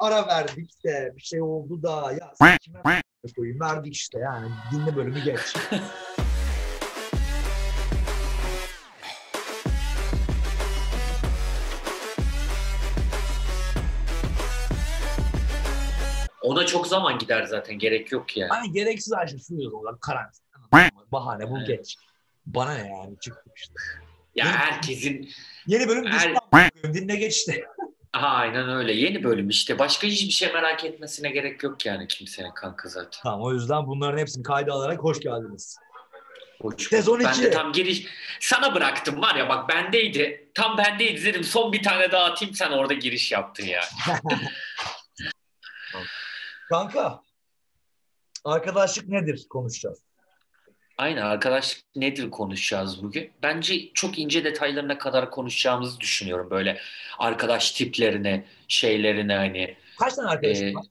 ara verdik de bir şey oldu da ya sen kime koyayım verdik işte yani dinle bölümü geç. Ona çok zaman gider zaten. Gerek yok yani. Hani gereksiz şey sürüyoruz olarak karantina. Bahane bu Evet. geç. Bana ne yani çıktık işte. Ya herkesin Yeni bölüm Her-. Dinle geç işte. Aynen öyle. Yeni bölüm işte. Başka hiçbir şey merak etmesine gerek yok yani kimsenin kanka zaten. Tamam o yüzden bunların hepsini kayda alarak hoş geldiniz. Hoş Sezon Ben iki. de tam giriş sana bıraktım var ya bak bendeydi. Tam bendeydi dedim son bir tane daha atayım sen orada giriş yaptın ya. Kanka arkadaşlık nedir konuşacağız. Aynen arkadaş nedir konuşacağız bugün? Bence çok ince detaylarına kadar konuşacağımızı düşünüyorum. Böyle arkadaş tiplerini, şeylerini hani. Kaç tane arkadaşın Ee, var?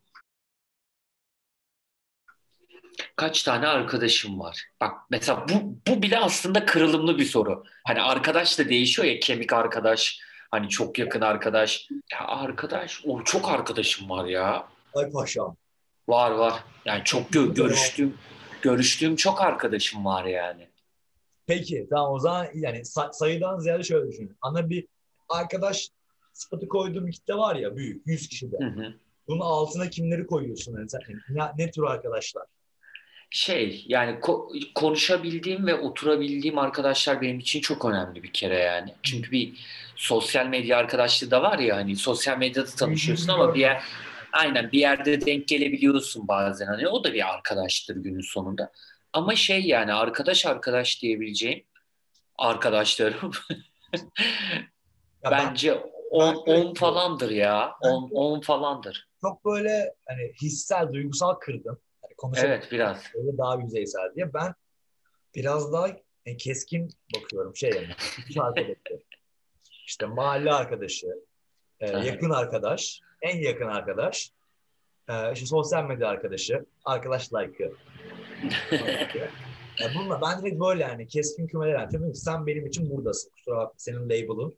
Kaç tane arkadaşım var? Bak mesela bu, bu bile aslında kırılımlı bir soru. Hani arkadaş da değişiyor ya kemik arkadaş, hani çok yakın arkadaş. Ya arkadaş, o çok arkadaşım var ya. Ay paşam. Var var. Yani çok gö- görüştüğüm görüştüğüm çok arkadaşım var yani. Peki tamam o zaman yani sa- sayıdan ziyade şöyle düşünün. Ana bir arkadaş sıfatı koyduğum bir kitle var ya büyük 100 kişi de. Bunun altına kimleri koyuyorsun? Yani sen, ne, ne tür arkadaşlar? Şey yani ko- konuşabildiğim ve oturabildiğim arkadaşlar benim için çok önemli bir kere yani. Çünkü bir sosyal medya arkadaşlığı da var ya hani sosyal medyada tanışıyorsun ama bir yer aynen bir yerde denk gelebiliyorsun bazen hani o da bir arkadaştır günün sonunda. Ama şey yani arkadaş arkadaş diyebileceğim arkadaşlarım Ya ben bence 10 ben- 10 falandır ya. 10 10 falandır. çok böyle hani hissel, duygusal kırdım. Yani konuşabildiğim Evet biraz. böyle daha yüzeysel diye. Ben biraz daha e, keskin bakıyorum şey yani. işte mahalle arkadaşı, e, yakın arkadaş, en yakın arkadaş, e, işte sosyal medya arkadaşı, arkadaş like'ı. ya bunlar, ben direkt böyle yani keskin kümeler yani. Ki sen benim için buradasın. Kusura bakma senin label'ın.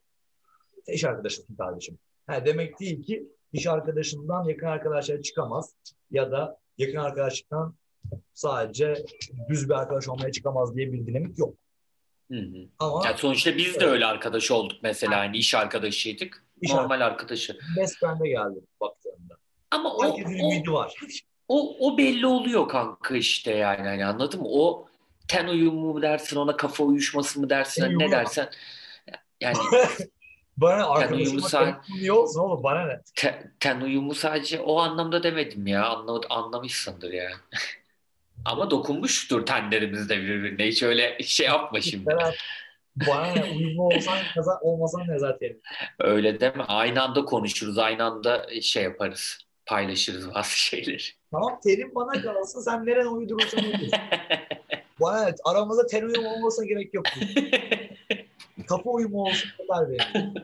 Sen iş arkadaşısın kardeşim. Ha, demek değil ki iş arkadaşından yakın arkadaşlara çıkamaz ya da yakın arkadaşlıktan sadece düz bir arkadaş olmaya çıkamaz diye bir dinamik yok. Hı hı. Ama Ya sonuçta biz de öyle arkadaş olduk mesela. Hani iş arkadaşıydık. İş normal arkadaşı. best friend'e geldim baktığımda. Ama o, Herkesin o, ümidi var. o, o belli oluyor kanka işte yani. Hani anladın mı? O ten uyumu mu dersin ona kafa uyuşması mı dersin Ten hani ne uyumu. dersen. Yani Bana uyumu say- sen niye olsun oğlum bana ne? te- ten uyumu sadece o anlamda demedim ya. Anla, anlamışsındır yani. Ama dokunmuştur tenlerimiz de birbirine. Hiç öyle şey yapma şimdi. Bana ne? Uyumlu olsan kaza, olmasan ne zaten? Öyle deme. Aynı anda konuşuruz. Aynı anda şey yaparız. Paylaşırız bazı şeyleri. Tamam terim bana kalsın sen nereye uydurursan uydur. Bana ne? Aramızda ten uyumu olmasına gerek yok. Kafa uyumu olsun kadar benim.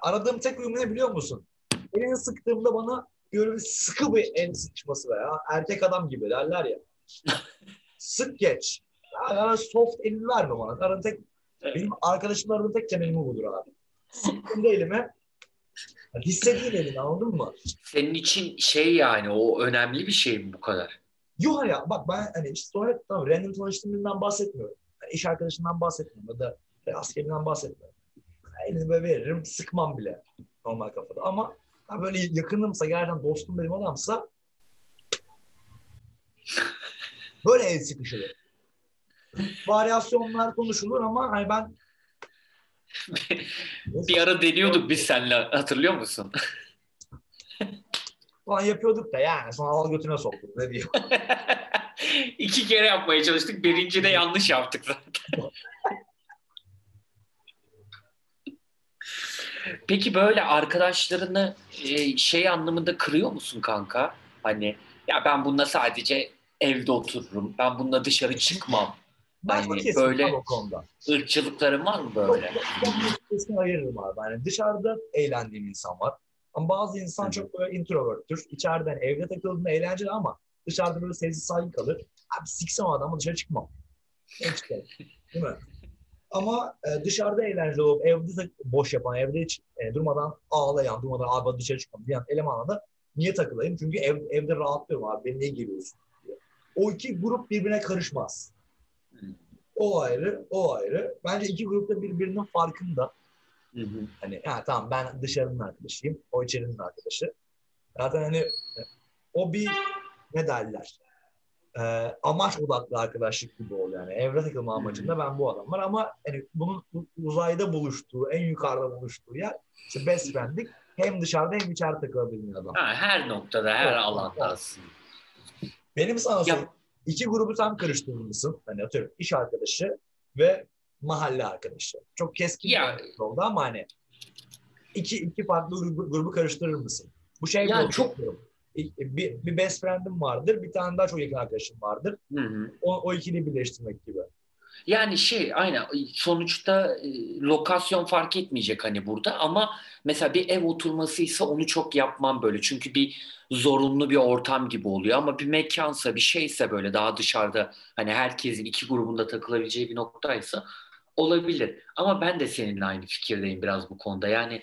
Aradığım tek uyum ne biliyor musun? Elini sıktığımda bana bir sıkı bir el sıkışması var ya. Erkek adam gibi derler ya. Sık geç. Ya, soft elini verme bana. Aradığım tek, benim arkadaşımla aradığım tek temelimi budur abi. Sıktığımda elime hissettiğin elini anladın mı? Senin için şey yani o önemli bir şey mi bu kadar? Yok ya bak ben hani işte sonra tamam random tanıştığım birinden bahsetmiyorum. Yani iş arkadaşından bahsetmiyorum ya da askerinden bahsetmiyorum. Yani elini böyle veririm sıkmam bile normal kafada ama ha böyle yakınımsa gerçekten dostum benim adamsa böyle el sıkışılır. Varyasyonlar konuşulur ama hani ben Bir ara deniyorduk biz seninle hatırlıyor musun? falan yapıyorduk da yani sonra al götüne soktuk ne diyeyim. İki kere yapmaya çalıştık. Birinci de yanlış yaptık zaten. Peki böyle arkadaşlarını e, şey anlamında kırıyor musun kanka? Hani ya ben bununla sadece evde otururum. Ben bununla dışarı çıkmam. Ben Hani kesin böyle- o konuda. Irkçılıkların var mı böyle? Kesin ayırırım abi. Yani dışarıda eğlendiğim insan var. Ama bazı insan Hı. çok böyle introverttür. İçeriden evde takıldığında eğlenceli ama dışarıda böyle sessiz sakin kalır. Abi siksem adamı dışarı çıkmam. Çıkarım? Değil mi? Ama e, dışarıda eğlenceli olup evde de boş yapan, evde hiç e, durmadan ağlayan, durmadan abi dışarı çıkmam diyen elemanla da Niye takılayım? Çünkü ev, evde rahatlıyorum abi. Beni niye geliyorsun? O iki grup birbirine karışmaz. O ayrı, o ayrı. Bence iki grup da birbirinin farkında. Hı hı. Hani ha tamam ben dışarının arkadaşıyım. O içerinin arkadaşı. Zaten hani o bir ne derler? Ee, amaç odaklı arkadaşlık gibi oluyor yani. Evre takılma amacında ben bu adam var ama hani bunun uzayda buluştuğu, en yukarıda buluştuğu yer işte best friendlik. Hem dışarıda hem içeride takılabildiğin adam. Ha, her noktada, her Evet, alanda aslında. Benim sana Ya-. İki grubu sen karıştırmışsın. Hani atıyorum iş arkadaşı ve mahalle arkadaşı. Çok keskin Ya- bir oldu ama hani iki, iki farklı grubu, grubu karıştırır mısın? Bu şey Ya gibi çok- bir, bir best friend'im vardır, bir tane daha çok yakın arkadaşım vardır. Hı hı. O, o ikili birleştirmek gibi. Yani şey aynen sonuçta e, lokasyon fark etmeyecek hani burada ama mesela bir ev oturmasıysa onu çok yapmam böyle. Çünkü bir zorunlu bir ortam gibi oluyor ama bir mekansa bir şeyse böyle daha dışarıda hani herkesin iki grubunda takılabileceği bir noktaysa olabilir. Ama ben de seninle aynı fikirdeyim biraz bu konuda. Yani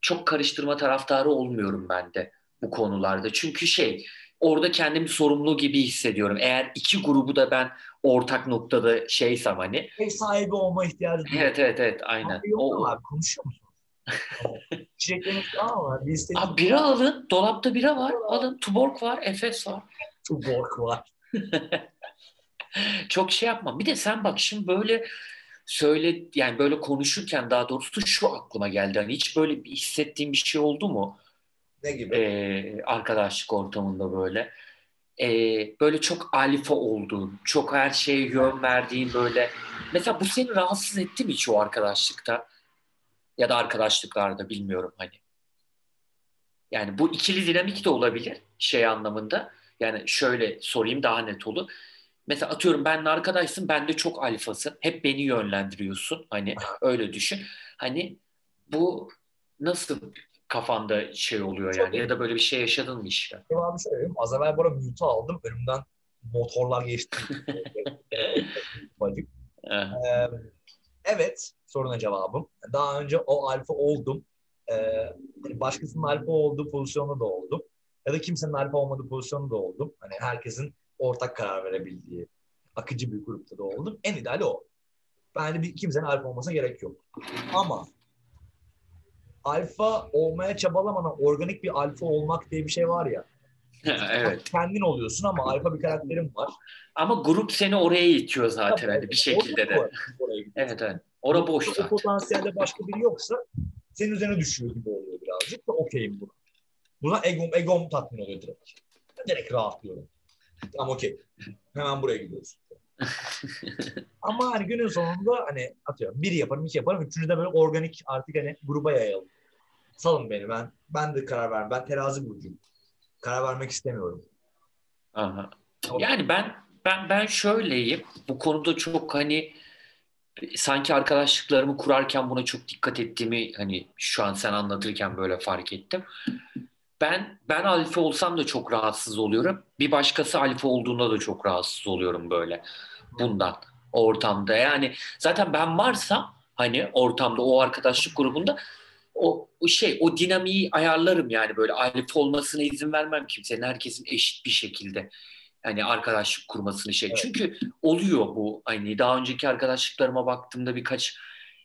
çok karıştırma taraftarı olmuyorum ben de bu konularda. Çünkü şey orada kendimi sorumlu gibi hissediyorum. Eğer iki grubu da ben ortak noktada şeysem hani. Ev sahibi olma ihtiyacı duyuyorum. Evet evet evet aynen. Abi O, abi? Konuşuyor musun? Çiçekleriniz tamam var. Bir isteğiniz Abi bira alın. Dolapta bira var. Alın. Tuborg var. Efes var. Tuborg var. Çok şey yapmam. Bir de sen bak şimdi böyle söyle yani böyle konuşurken daha doğrusu şu aklıma geldi. Hani hiç böyle bir hissettiğin bir şey oldu mu? Ne gibi? Ee, arkadaşlık ortamında böyle. Ee, böyle çok alfa olduğun, çok her şeye yön verdiğin böyle. Mesela bu seni rahatsız etti mi hiç o arkadaşlıkta? Ya da arkadaşlıklarda bilmiyorum hani. Yani bu ikili dinamik de olabilir şey anlamında. Yani şöyle sorayım daha net olur. Mesela atıyorum benle arkadaşsın, ben de çok alfasın. Hep beni yönlendiriyorsun. Hani öyle düşün. Hani bu nasıl kafanda şey oluyor yani? Ya da böyle bir şey yaşadın mı işte? Cevabı söyleyeyim. Az evvel bana mute'u aldım. Önümden motorlar geçti. Bacık. Ee, evet soruna cevabım. Daha önce o alfa oldum. Ee, başkasının alfa olduğu pozisyonda da oldum. Ya da kimsenin alfa olmadığı pozisyonda da oldum. Hani herkesin ortak karar verebildiği akıcı bir grupta da oldum. En ideali o. Bence bir kimsenin alfa olmasına gerek yok. Ama alfa olmaya çabalamadan organik bir alfa olmak diye bir şey var ya. evet. Kendin oluyorsun ama alfa bir karakterin var. Ama grup seni oraya itiyor zaten hani bir şekilde de. Oraya. Evet evet. Ora boş O zaten. potansiyelde başka biri yoksa senin üzerine düşüyor gibi oluyor birazcık da okeyim buna. Buna egom, egom tatmin oluyor direkt. Direkt rahatlıyorum. Tamam okey. Hemen buraya gidiyoruz. Ama hani günün sonunda hani atıyorum bir yaparım, iki yaparım. Üçüncü de böyle organik artık hani gruba yayalım. Salın beni ben. Ben de karar ver. Ben terazi burcuyum. Karar vermek istemiyorum. Aha. Yani ben ben ben şöyleyim. Bu konuda çok hani sanki arkadaşlıklarımı kurarken buna çok dikkat ettiğimi hani şu an sen anlatırken böyle fark ettim. Ben ben alfa olsam da çok rahatsız oluyorum. Bir başkası alfa olduğunda da çok rahatsız oluyorum böyle bundan ortamda. Yani zaten ben varsam hani ortamda o arkadaşlık grubunda o, o şey o dinamiği ayarlarım yani böyle alfa olmasına izin vermem kimsenin herkesin eşit bir şekilde yani arkadaşlık kurmasını şey. Evet. Çünkü oluyor bu hani daha önceki arkadaşlıklarıma baktığımda birkaç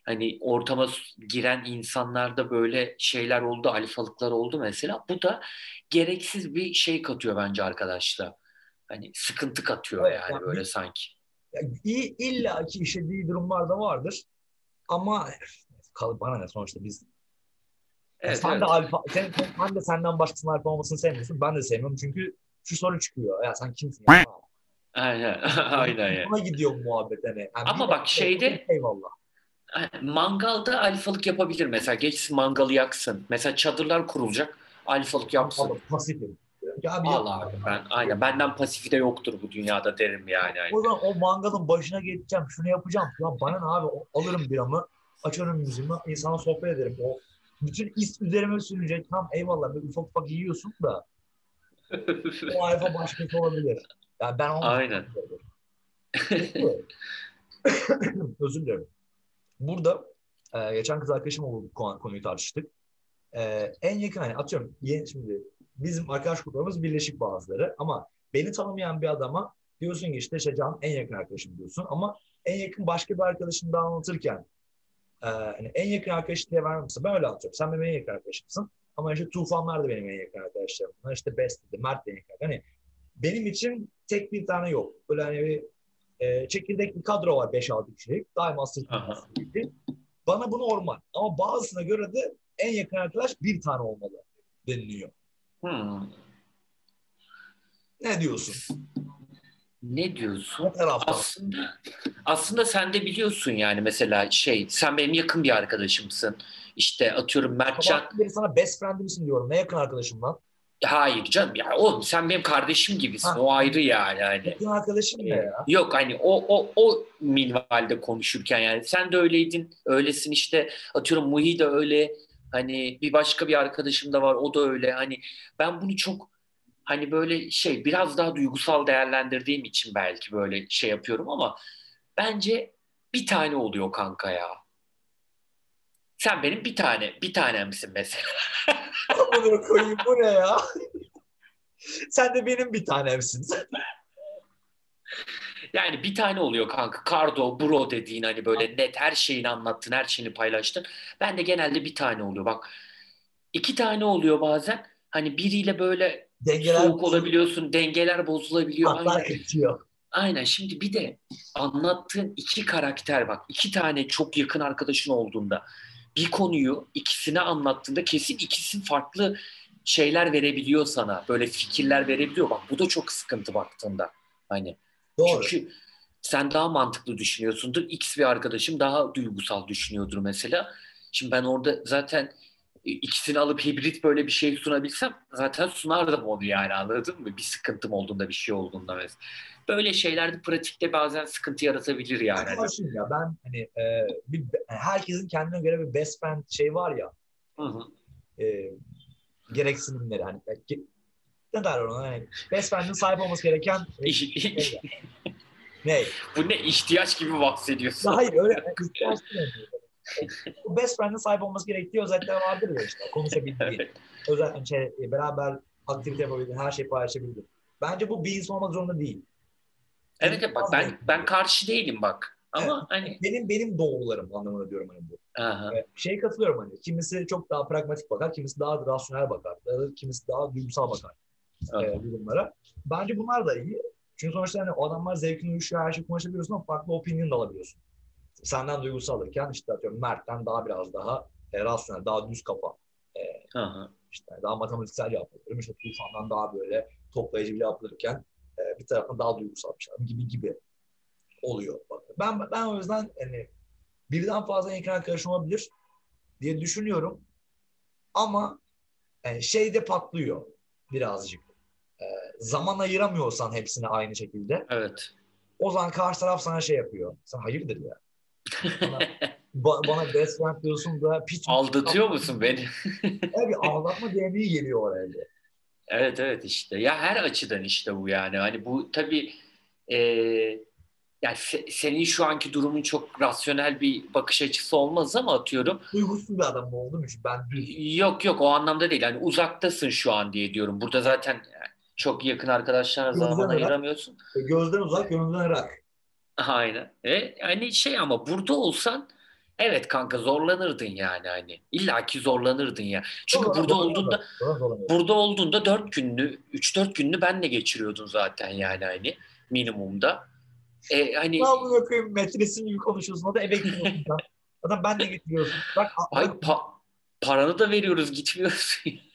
hani ortama giren insanlarda böyle şeyler oldu, alfalıklar oldu mesela. Bu da gereksiz bir şey katıyor bence arkadaşlar. Hani sıkıntı katıyor Evet, yani yani böyle sanki. İlla ki işlediği durumlar da vardır. Ama kal bana ne sonuçta biz Evet, sen evet. de alfa, sen, sen de senden başkasının alfa olmasını sevmiyorsun. Ben de sevmiyorum çünkü şu soru çıkıyor. Ya sen kimsin ya? Aynen, aynen. Buna gidiyor muhabbet hani. Yani Ama bak şeyde- eyvallah. Mangalda alfalık yapabilir mesela. Geçsin mangalı yaksın. Mesela çadırlar kurulacak. Alfalık yapsın. Pasifim. Ya bir Allah abi ben aynen benden pasifi de yoktur bu dünyada derim yani. O zaman o mangalın başına geçeceğim, şunu yapacağım. Ya bana ne abi alırım biramı, açarım müziğimi, insana sohbet ederim. O bütün is üzerime sürünecek. Tam eyvallah bir ufak ufak yiyorsun da o alfa başkası olabilir. Yani ben onu Aynen. Özür dilerim. Burada e, geçen kız arkadaşımla bu konu- konuyu tartıştık. E, en yakın hani atıyorum yeni, şimdi bizim arkadaş gruplarımız birleşik bazıları ama beni tanımayan bir adama diyorsun ki işte işte Can en yakın arkadaşım diyorsun ama en yakın başka bir arkadaşını da anlatırken e, hani en yakın arkadaş diye vermemişsin. Ben öyle anlatıyorum. Sen benim en yakın arkadaşımsın. Ama işte Tufanlar da benim en yakın arkadaşlarım. İşte Best de, Mert de en yakın. Hani benim için tek bir tane yok. Böyle hani bir e, çekirdek bir kadro var 5-6 kişilik. Daima sırtında. Bana bu normal. Ama bazısına göre de en yakın arkadaş bir tane olmalı deniliyor. Hmm. Ne diyorsun? Ne diyorsun? Ne? Aslında aslında sen de biliyorsun yani mesela şey sen benim yakın bir arkadaşımsın. İşte atıyorum Mertcan. Sabah sana best friend'im misin diyorum. Ne yakın arkadaşım lan? Hayır canım ya oğlum sen benim kardeşim gibisin. Ha. O ayrı yani hani. Yakın arkadaşım ne ya? Yok hani o o o minvalde konuşurken yani sen de öyleydin. Öylesin işte atıyorum Muhi de öyle. Hani bir başka bir arkadaşım da var o da öyle. Hani ben bunu çok hani böyle şey biraz daha duygusal değerlendirdiğim için belki böyle şey yapıyorum ama bence bir tane oluyor kanka ya. Sen benim bir tane, bir tanemsin mesela. Amına koyayım bu ne ya? Sen de benim bir tanemsin. Yani bir tane oluyor kanka. Kardo, bro dediğin hani böyle net her şeyini anlattın, her şeyini paylaştın. Ben de genelde bir tane oluyor. Bak iki tane oluyor bazen. Hani biriyle böyle Dengeler soğuk olabiliyorsun, dengeler bozulabiliyor. Hatlar Aynen. kaçıyor. Aynen. Şimdi bir de anlattığın iki karakter bak. iki tane çok yakın arkadaşın olduğunda bir konuyu ikisine anlattığında kesin ikisi farklı şeyler verebiliyor sana. Böyle fikirler verebiliyor. Bak bu da çok sıkıntı baktığında. Hani Doğru. çünkü sen daha mantıklı düşünüyorsundur. X bir arkadaşım daha duygusal düşünüyordur mesela. Şimdi ben orada zaten ikisini alıp hibrit böyle bir şey sunabilsem zaten sunardım onu yani anladın mı? Bir sıkıntım olduğunda bir şey olduğunda mesela. Böyle şeylerde pratikte bazen sıkıntı yaratabilir yani. Karşıyım ya. Ben hani e, bir, herkesin kendine göre bir best friend şey var ya. Hı hı. E, gereksinimleri hani. Ge- ne derler ona? Hani best friend'in sahip olması gereken şey ne? Bu ne ihtiyaç gibi bahsediyorsun. Hayır öyle. ihtiyaç değil. Bu best friend'in sahip olması gerektiği özellikler vardır ya işte. Konuşabildiği. Evet. özel şey, beraber aktivite yapabildiğin, her şeyi paylaşabildiğin. Bence bu bir insan olmak zorunda değil. Evet evet, bak ben ben karşı değilim bak. Ama hani Benim benim doğrularım anlamında diyorum hani bu. aha, Evet, Şey katılıyorum hani kimisi çok daha pragmatik bakar, kimisi daha rasyonel bakar, kimisi daha duygusal bakar aha. e, durumlara. Bence bunlar da iyi. Çünkü sonuçta hani o adamlar zevkini uyuşuyor, her şeyi konuşabiliyorsun ama farklı opinion da alabiliyorsun. Senden duygusal alırken işte atıyorum Mert'ten daha biraz daha e, rasyonel, daha düz kafa. aha. işte daha matematiksel yapıyorum. İşte Tufan'dan daha böyle toplayıcı bir yapılırken e, bir taraftan daha duygusal bir şey gibi gibi oluyor. Ben ben o yüzden hani birden fazla yakın arkadaşım olabilir diye düşünüyorum. Ama e, şey de patlıyor birazcık. E, zaman ayıramıyorsan hepsine aynı şekilde. Evet. O zaman karşı taraf sana şey yapıyor. Sen hayırdır ya. Bana, ba- bana best friend diyorsun da piç Aldatıyor musun beni? Abi ağlatma DM'yi geliyor oraya. Evet evet işte. Ya her açıdan işte bu yani. Hani bu tabii e, yani se- senin şu anki durumun çok rasyonel bir bakış açısı olmaz ama atıyorum. Duygusuz bir adam olduğum için ben düz. Yok yok o anlamda değil. Hani uzaktasın şu an diye diyorum. Burada zaten çok yakın arkadaşlarına zaman ayıramıyorsun. Gözden uzak, gönülden ırak. Aynen. E, yani şey ama burada olsan evet kanka zorlanırdın yani hani. İlla ki zorlanırdın ya. Çünkü Doğru, burada doğru, olduğunda doğru, doğru. burada olduğunda dört günlü, üç dört günlü benle geçiriyordun zaten yani hani minimumda. E, hani Ne yapayım metresin gibi konuşuyorsun. O da eve gidiyorsun. Adam ben de getiriyorsun. Bak ay pa- paranı da veriyoruz gitmiyorsun.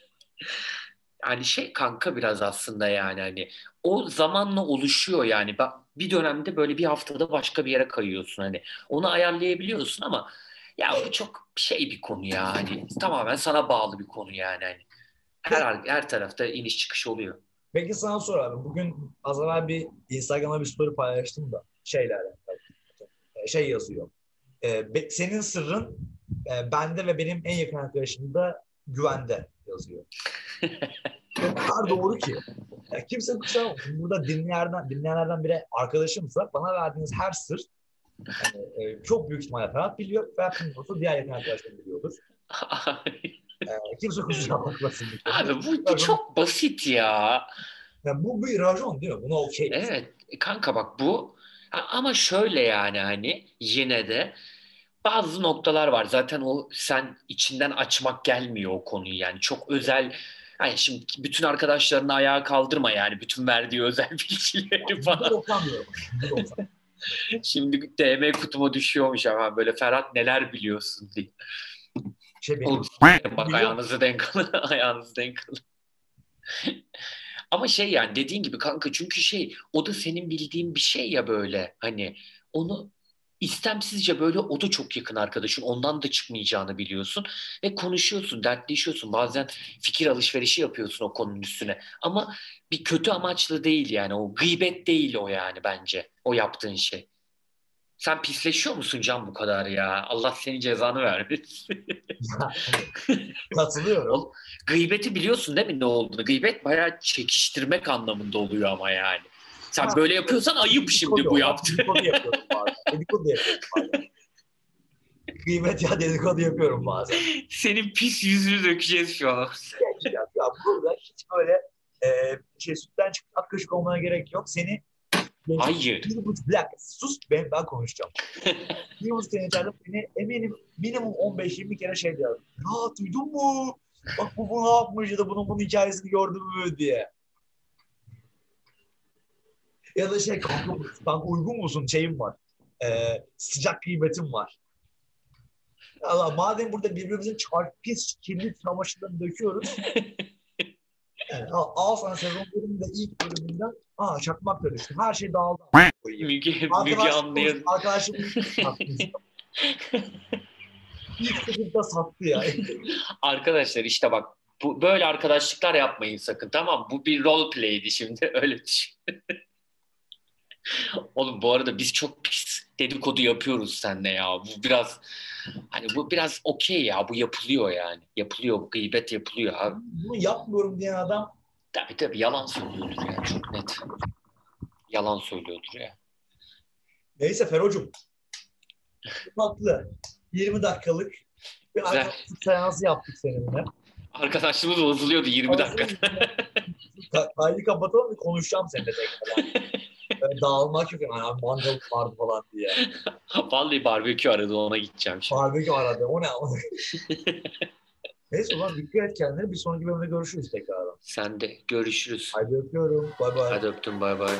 yani şey kanka biraz aslında yani hani o zamanla oluşuyor yani. Bir dönemde böyle bir haftada başka bir yere kayıyorsun hani. Onu ayarlayabiliyorsun ama ya bu çok şey bir konu ya hani tamamen sana bağlı bir konu yani hani. Her her tarafta iniş çıkış oluyor. Peki sana sorarım. Bugün az evvel bir Instagram'a bir story paylaştım da şeyle alakalı. Ee, Şey yazıyor. Be- senin sırrın e, bende ve benim en yakın arkadaşımda güvende yazıyor. o kadar doğru ki. Ya kimse kusura bakmasın. Burada dinleyenlerden, dinleyenlerden biri arkadaşımsa bana verdiğiniz her sır yani, e, çok büyük ihtimalle Ferhat biliyor. Ferhat bilmiyorsa diğer yakın arkadaşlarım biliyordur. Ee, Kimse kusura bakmasın. Abi bu, bu çok basit ya. Yani bu bir rajon değil mi? Buna okey. Evet e, kanka bak bu ama şöyle yani hani yine de bazı noktalar var. Zaten o sen içinden açmak gelmiyor o konuyu yani çok özel yani şimdi bütün arkadaşlarını ayağa kaldırma yani bütün verdiği özel bilgileri falan. %90 diyorum. %90. Şimdi DM kutuma düşüyormuş ama böyle Ferhat neler biliyorsun diye. Şey benim. Oğlum bak ayağınızı denk alın. ayağınızı denk alın. Ama şey yani dediğin gibi kanka çünkü şey o da senin bildiğin bir şey ya böyle hani onu istemsizce böyle o da çok yakın arkadaşın ondan da çıkmayacağını biliyorsun ve konuşuyorsun dertleşiyorsun bazen fikir alışverişi yapıyorsun o konunun üstüne ama bir kötü amaçlı değil yani o gıybet değil o yani bence o yaptığın şey. Sen pisleşiyor musun Can bu kadar ya? Allah senin cezanı vermesin. Katılıyorum. Gıybeti biliyorsun değil mi ne olduğunu? Gıybet bayağı çekiştirmek anlamında oluyor ama yani. Sen Ha, böyle yapıyorsan ayıp şimdi bu yaptığın. Dedikodu yapıyorum bazen. Dedikodu yapıyorum bazen. Kıymet ya dedikodu yapıyorum bazen. Senin pis yüzünü dökeceğiz şu an. Gerçekten ya burada hiç böyle e, şey sütten çıkıp ak kaşık olmana gerek yok. Seni Hayır. Bir buçuk, bir dakika sus ben, ben konuşacağım. bir buçuk sene içeride beni eminim minimum 15-20 kere şey diyorum. Ya duydun mu? Bak bu bunu yapmış ya da bunun bunun hikayesini gördün mü diye. Ya da şey kanka uygun musun şeyim var. Ee, sıcak kıymetim var. Allah madem burada birbirimizin çarp pis kirli çamaşırlarını döküyoruz. Yani, al, al sana sezon bölümünde ilk bölümünden aa çakmak da düştü. Her şey dağıldı. Müge, Müge anlayan. arkadaşım. İlk sıkıntı sattı ya. Arkadaşlar işte bak bu, böyle arkadaşlıklar yapmayın sakın tamam? Bu bir role play'di şimdi öyle düşün. Oğlum bu arada biz çok pis dedikodu yapıyoruz seninle ya. Bu biraz hani bu biraz okey ya. Bu yapılıyor yani. Yapılıyor bu gıybet yapılıyor abi. Bunu yapmıyorum diyen adam Tabii tabii yalan söylüyordur ya çok net. Yalan söylüyordur ya. neyse Ferocum. Tatlı. 20 dakikalık bir arkadaşlık seansı yaptık seninle. Arkadaşlığımız bozuluyordu 20 dakika. Ka- Kaydı kapatalım ve konuşacağım seninle tekrar. Böyle dağılmak yok yani abi mangal vardı falan diye. Vallahi barbekü aradı ona gideceğim şimdi. Barbekü aradı. O ne? Neyse ulan dikkat et kendine. Bir sonraki bölümde görüşürüz tekrardan. Sen de görüşürüz. Haydi öpüyorum. Bay bay. Hadi öptüm bay bay.